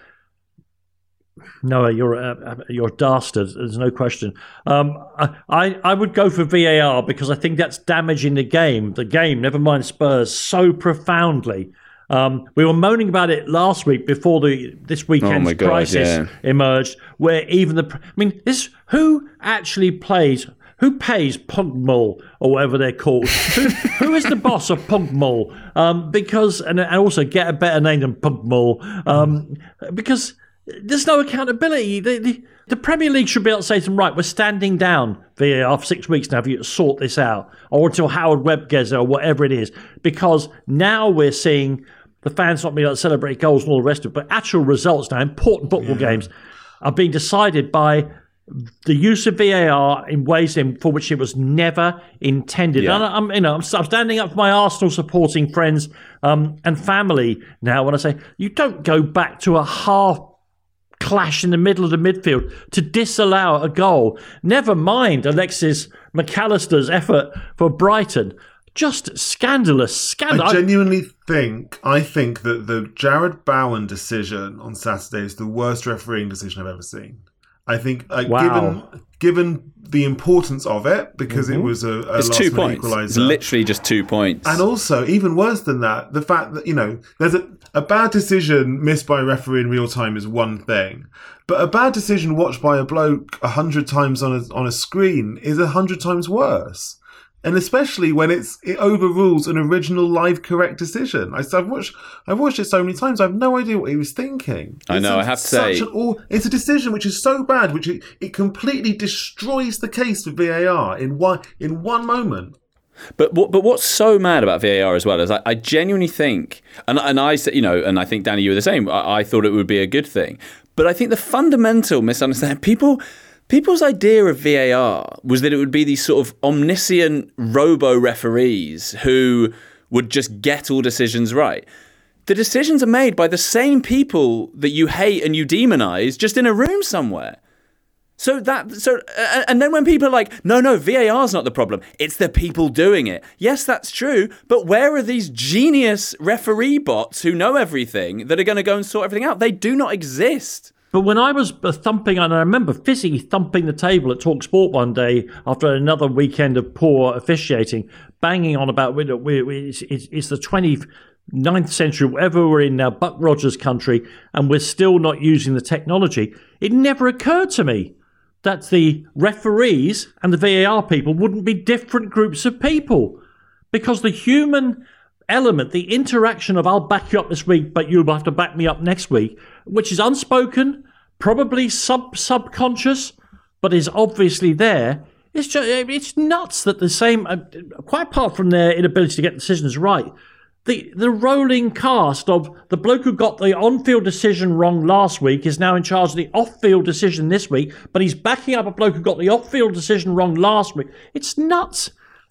Noah, you're a, you're a dastard. There's no question. Um, I, I would go for VAR because I think that's damaging the game. The game, never mind Spurs, so profoundly. Um, we were moaning about it last week before the this weekend's Oh God, crisis yeah. emerged, where even the I mean, this who actually plays. Who pays PGMOL or whatever they're called? who, who is the boss of PGMOL? Um, because and, and also get a better name than PGMOL. Um, because there's no accountability. The, the, the Premier League should be able to say to them, right, we're standing down for six weeks now for you to sort this out, or until Howard Webb gets there, or whatever it is. Because now we're seeing the fans not being able to celebrate goals and all the rest of it, but actual results now, important football games, are being decided by the use of VAR in ways in, for which it was never intended. Yeah. And I'm, you know, I'm, I'm standing up for my Arsenal supporting friends um, and family now when I say you don't go back to a half clash in the middle of the midfield to disallow a goal. Never mind Alexis Mac Allister's effort for Brighton. just scandalous. Scandal. I genuinely think I think that the Jarrod Bowen decision on Saturday is the worst refereeing decision I've ever seen. I think, uh, Wow. given given the importance of it, because it was a, a It's last two minute points. It's literally just two points. and also even worse than that, the fact that you know there's a, a bad decision missed by a referee in real time is one thing, but a bad decision watched by a bloke a hundred times on a on a screen is a hundred times worse. And especially when it's it overrules an original live correct decision. I, have watched I've watched it so many times. I have no idea what he was thinking. I know, a- I have to say- an it's a decision which is so bad, which it, it completely destroys the case for VAR in one in one moment. But but what's so mad about VAR as well is I, I genuinely think, and and I you know, and I think Danny, you were the same. I, I thought it would be a good thing, but I think the fundamental misunderstanding people. People's idea of VAR was that it would be these sort of omniscient robo referees who would just get all decisions right. The decisions are made by the same people that you hate and you demonize just in a room somewhere. So that so and then when people are like, no, no, VAR's not the problem. It's the people doing it. Yes, that's true. But where are these genius referee bots who know everything that are going to go and sort everything out? They do not exist. But when I was uh, thumping, and I remember physically thumping the table at talkSPORT one day after another weekend of poor officiating, banging on about we, we, we, it's, it's, it's the 29th century, whatever we're in now, Buck Rogers country, and we're still not using the technology. It never occurred to me that the referees and the VAR people wouldn't be different groups of people because the human element, the interaction of I'll back you up this week, but you'll have to back me up next week, which is unspoken, probably sub subconscious, but is obviously there. It's just, it's nuts that the same, uh, quite apart from their inability to get decisions right, the the rolling cast of the bloke who got the on-field decision wrong last week is now in charge of the off-field decision this week, but he's backing up a bloke who got the off-field decision wrong last week. It's nuts.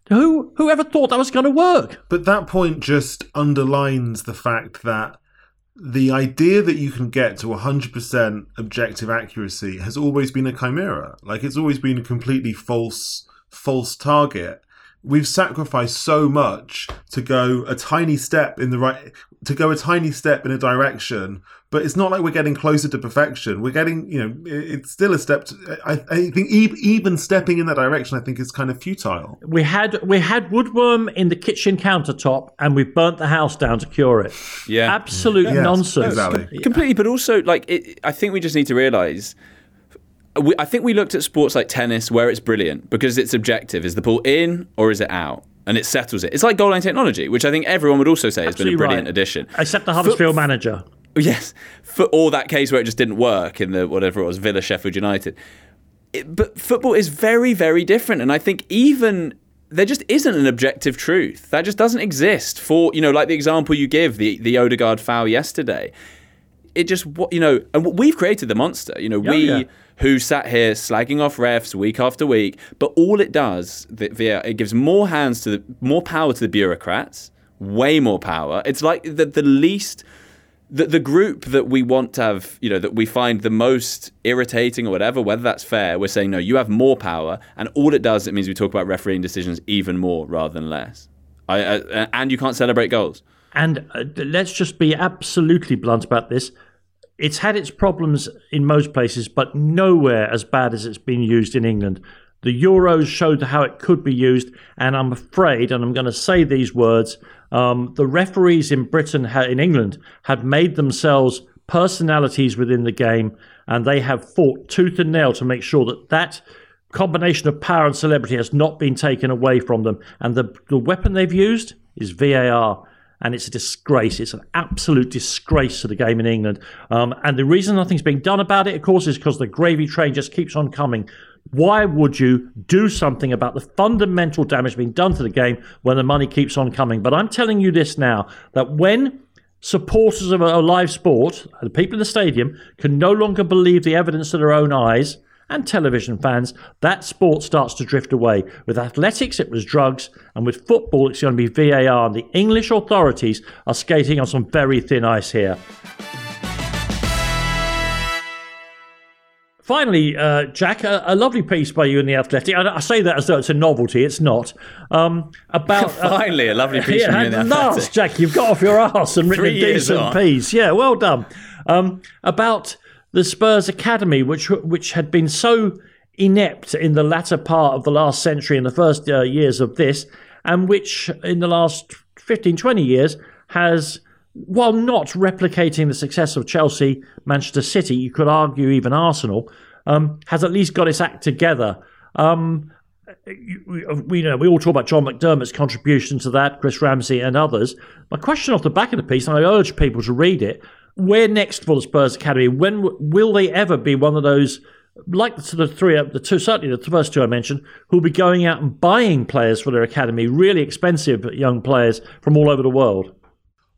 Who whoever thought that was going to work? But that point just underlines the fact that the idea that you can get to 100% objective accuracy has always been a chimera. Like it's always been a completely false false target. We've sacrificed so much to go a tiny step in the right to go a tiny step in a direction, but it's not like we're getting closer to perfection. We're getting, you know, it's still a step. To, I, I think e- even stepping in that direction, I think is kind of futile. We had we had woodworm in the kitchen countertop, and we burnt the house down to cure it. Yeah. Absolute Yes, nonsense. exactly. completely but also like it, i think we just need to realize we, i think we looked at sports like tennis where it's brilliant because it's objective is the ball in or is it out and it settles it it's like goal line technology which i think everyone would also say has been a brilliant right. addition Except the Huddersfield manager. Yes, for all that case where it just didn't work in the whatever it was, Villa, Sheffield United. It, but football is very, very different, and I think even there just isn't an objective truth. That just doesn't exist. For you know, like the example you give, the the Odegaard foul yesterday. It just you know, and we've created the monster. You know, Yeah, we yeah. who sat here slagging off refs week after week, but all it does, the, the, it gives more hands to the more power to the bureaucrats, way more power. It's like the the least the, the group that we want to have, you know, that we find the most irritating or whatever, whether that's fair, we're saying, no, you have more power. And all it does, it means we talk about refereeing decisions even more rather than less. I, I, and you can't celebrate goals. And uh, let's just be absolutely blunt about this. It's had its problems in most places, but nowhere as bad as it's been used in England. The Euros showed how it could be used, and I'm afraid, and I'm going to say these words, um, the referees in Britain, in England, have made themselves personalities within the game, and they have fought tooth and nail to make sure that that combination of power and celebrity has not been taken away from them. And the, the weapon they've used is VAR. And it's a disgrace. It's an absolute disgrace to the game in England. Um, and the reason nothing's being done about it, of course, is because the gravy train just keeps on coming. Why would you do something about the fundamental damage being done to the game when the money keeps on coming? But I'm telling you this now that when supporters of a, live sport, the people in the stadium, can no longer believe the evidence of their own eyes, and television fans, that sport starts to drift away. With athletics, it was drugs, and with football, it's going to be VAR. And the English authorities are skating on some very thin ice here. finally, uh, Jack, a, a, lovely piece by you in the Athletic. I, I, say that as though it's a novelty. It's not. Um, about finally a lovely piece yeah, from you in the Athletic. Last, Jack, you've got off your ass and written a decent on. piece. Yeah, well done. Um, about the Spurs Academy, which which had been so inept in the latter part of the last century and the first uh, years of this, and which in the last 15, 20 years has while not replicating the success of Chelsea, Manchester City, you could argue even Arsenal, um, has at least got its act together. Um, we, we, know we all talk about John McDermott's contribution to that, Chris Ramsey and others. My question off the back of the piece, and I urge people to read it: Where next for the Spurs Academy? When will they ever be one of those? Like the, the three, uh, the two, certainly the first two I mentioned, who'll be going out and buying players for their academy, really expensive young players from all over the world.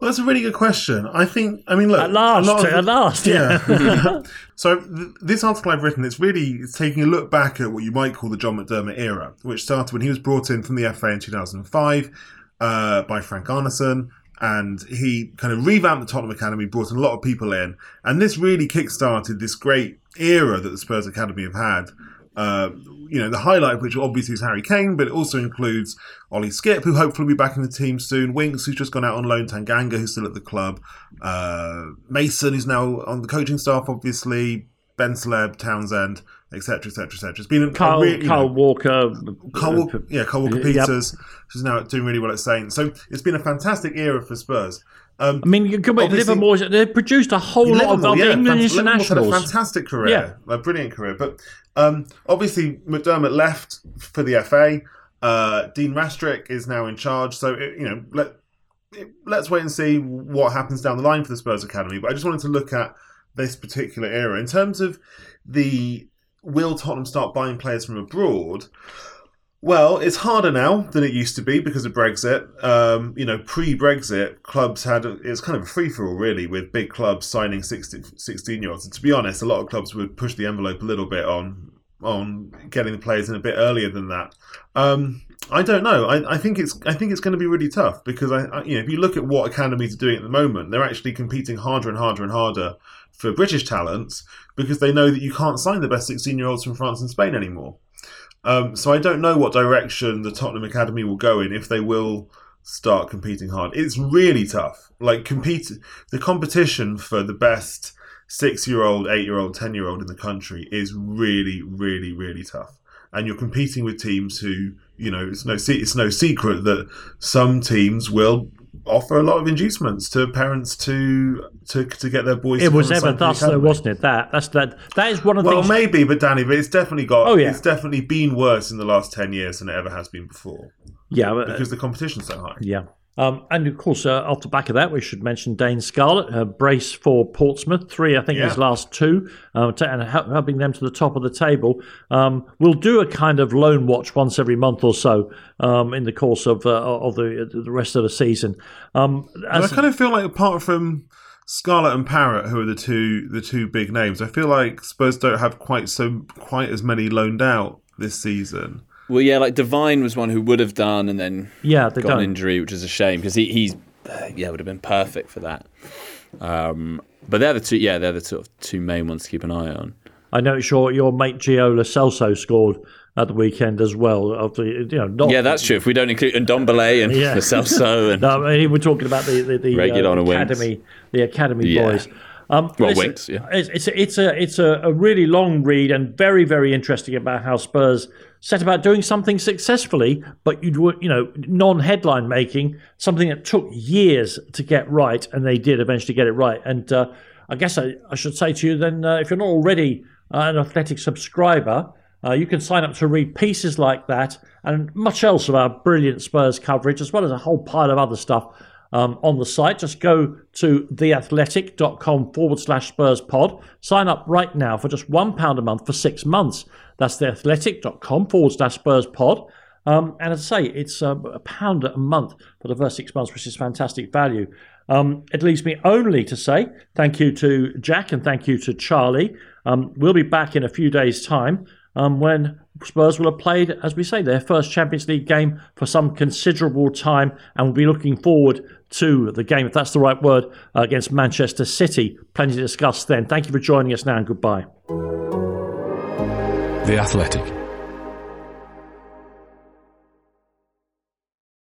Well, that's a really good question. I think, I mean, look. At last, of, at last, yeah. so, th- this article I've written, it's really it's taking a look back at what you might call the John McDermott era, which started when he was brought in from the FA in 2005 uh, by Frank Arnesen. And he kind of revamped the Tottenham Academy, brought a lot of people in. And this really kick-started this great era that the Spurs Academy have had. Uh, you know, the highlight of which obviously is Harry Kane, but it also includes Ollie Skipp, who hopefully will be back in the team soon. Winks, who's just gone out on loan. Tanganga, who's still at the club. Uh, Mason, who's now on the coaching staff, obviously. Ben Celeb, Townsend, etc., etc., etc. It's been Kyle, a Kyle know, Walker, Kyle Walker, yeah, Kyle Walker Peters, yep. who's now doing really well at Saints. So it's been a fantastic era for Spurs. Um, I mean, you could Livermore. They produced a whole lot of, yeah, English internationals. Had a fantastic career, yeah. a brilliant career. But um, obviously, McDermott left for the FA. Uh, Dean Rastrick is now in charge. So it, you know, let let's wait and see what happens down the line for the Spurs Academy. But I just wanted to look at this particular era in terms of the will Tottenham start buying players from abroad. Well, it's harder now than it used to be because of Brexit. Um, you know, pre-Brexit, clubs had it's kind of a free for all really, with big clubs signing 16 year olds. And to be honest, a lot of clubs would push the envelope a little bit on on getting the players in a bit earlier than that. Um, I don't know. I, I, think it's I think it's going to be really tough because I, I, you know if you look at what academies are doing at the moment, they're actually competing harder and harder and harder for British talents because they know that you can't sign the best 16 year olds from France and Spain anymore. Um, so I don't know what direction the Tottenham Academy will go in if they will start competing hard. It's really tough. Like compete the competition for the best six year old, eight year old, ten year old in the country is really, really, really tough. And you're competing with teams who, you know, it's no it's no secret that some teams will offer a lot of inducements to parents to to to get their boys. It was ever thus, though, wasn't it? That that's that that is one of the. Well, things... maybe, but Danny, but it's definitely got. Oh yeah, it's definitely been worse in the last ten years than it ever has been before. Yeah, but, because the uh, competition's so high. Yeah. Um, and of course, uh, off the back of that, we should mention Dane Scarlett, brace for Portsmouth, three, I think, yeah. his last two, uh, to, and helping them to the top of the table. Um, we'll do a kind of loan watch once every month or so um, in the course of uh, of the the rest of the season. Um, I kind of feel like apart from Scarlett and Parrott, who are the two the two big names, I feel like Spurs don't have quite so quite as many loaned out this season. Well, yeah, like Devine was one who would have done and then yeah, got don't. an injury, which is a shame because he, he's uh, yeah would have been perfect for that. Um, but they're the two, yeah, they're the sort of two main ones to keep an eye on. I noticed your your mate Gio Lo Celso scored at the weekend as well. Of the, you know, not, yeah, that's true. If we don't include and Ndombele and yeah. Celso and no, I mean, we're talking about the the, the uh, academy, wings. the academy yeah. boys. Um, well, Winks, yeah. It's, it's, it's a it's a, a, really long read and very very interesting about how Spurs set about doing something successfully, but you'd you know non-headline making something that took years to get right, and they did eventually get it right. And uh, I guess I, I, should say to you then, uh, if you're not already uh, an Athletic subscriber. Uh, you can sign up to read pieces like that and much else of our brilliant Spurs coverage, as well as a whole pile of other stuff um, on the site. Just go to theathletic.com forward slash Spurs pod. Sign up right now for just £1 a month for six months. That's theathletic.com forward slash Spurs pod. Um, and as I say, it's uh, a pound a month for the first six months, which is fantastic value. Um, it leaves me only to say thank you to Jack and thank you to Charlie. Um, we'll be back in a few days' time um, when Spurs will have played, as we say, their first Champions League game for some considerable time, and we'll be looking forward to the game, if that's the right word, uh, against Manchester City. Plenty to discuss then. Thank you for joining us now, and goodbye. The Athletic.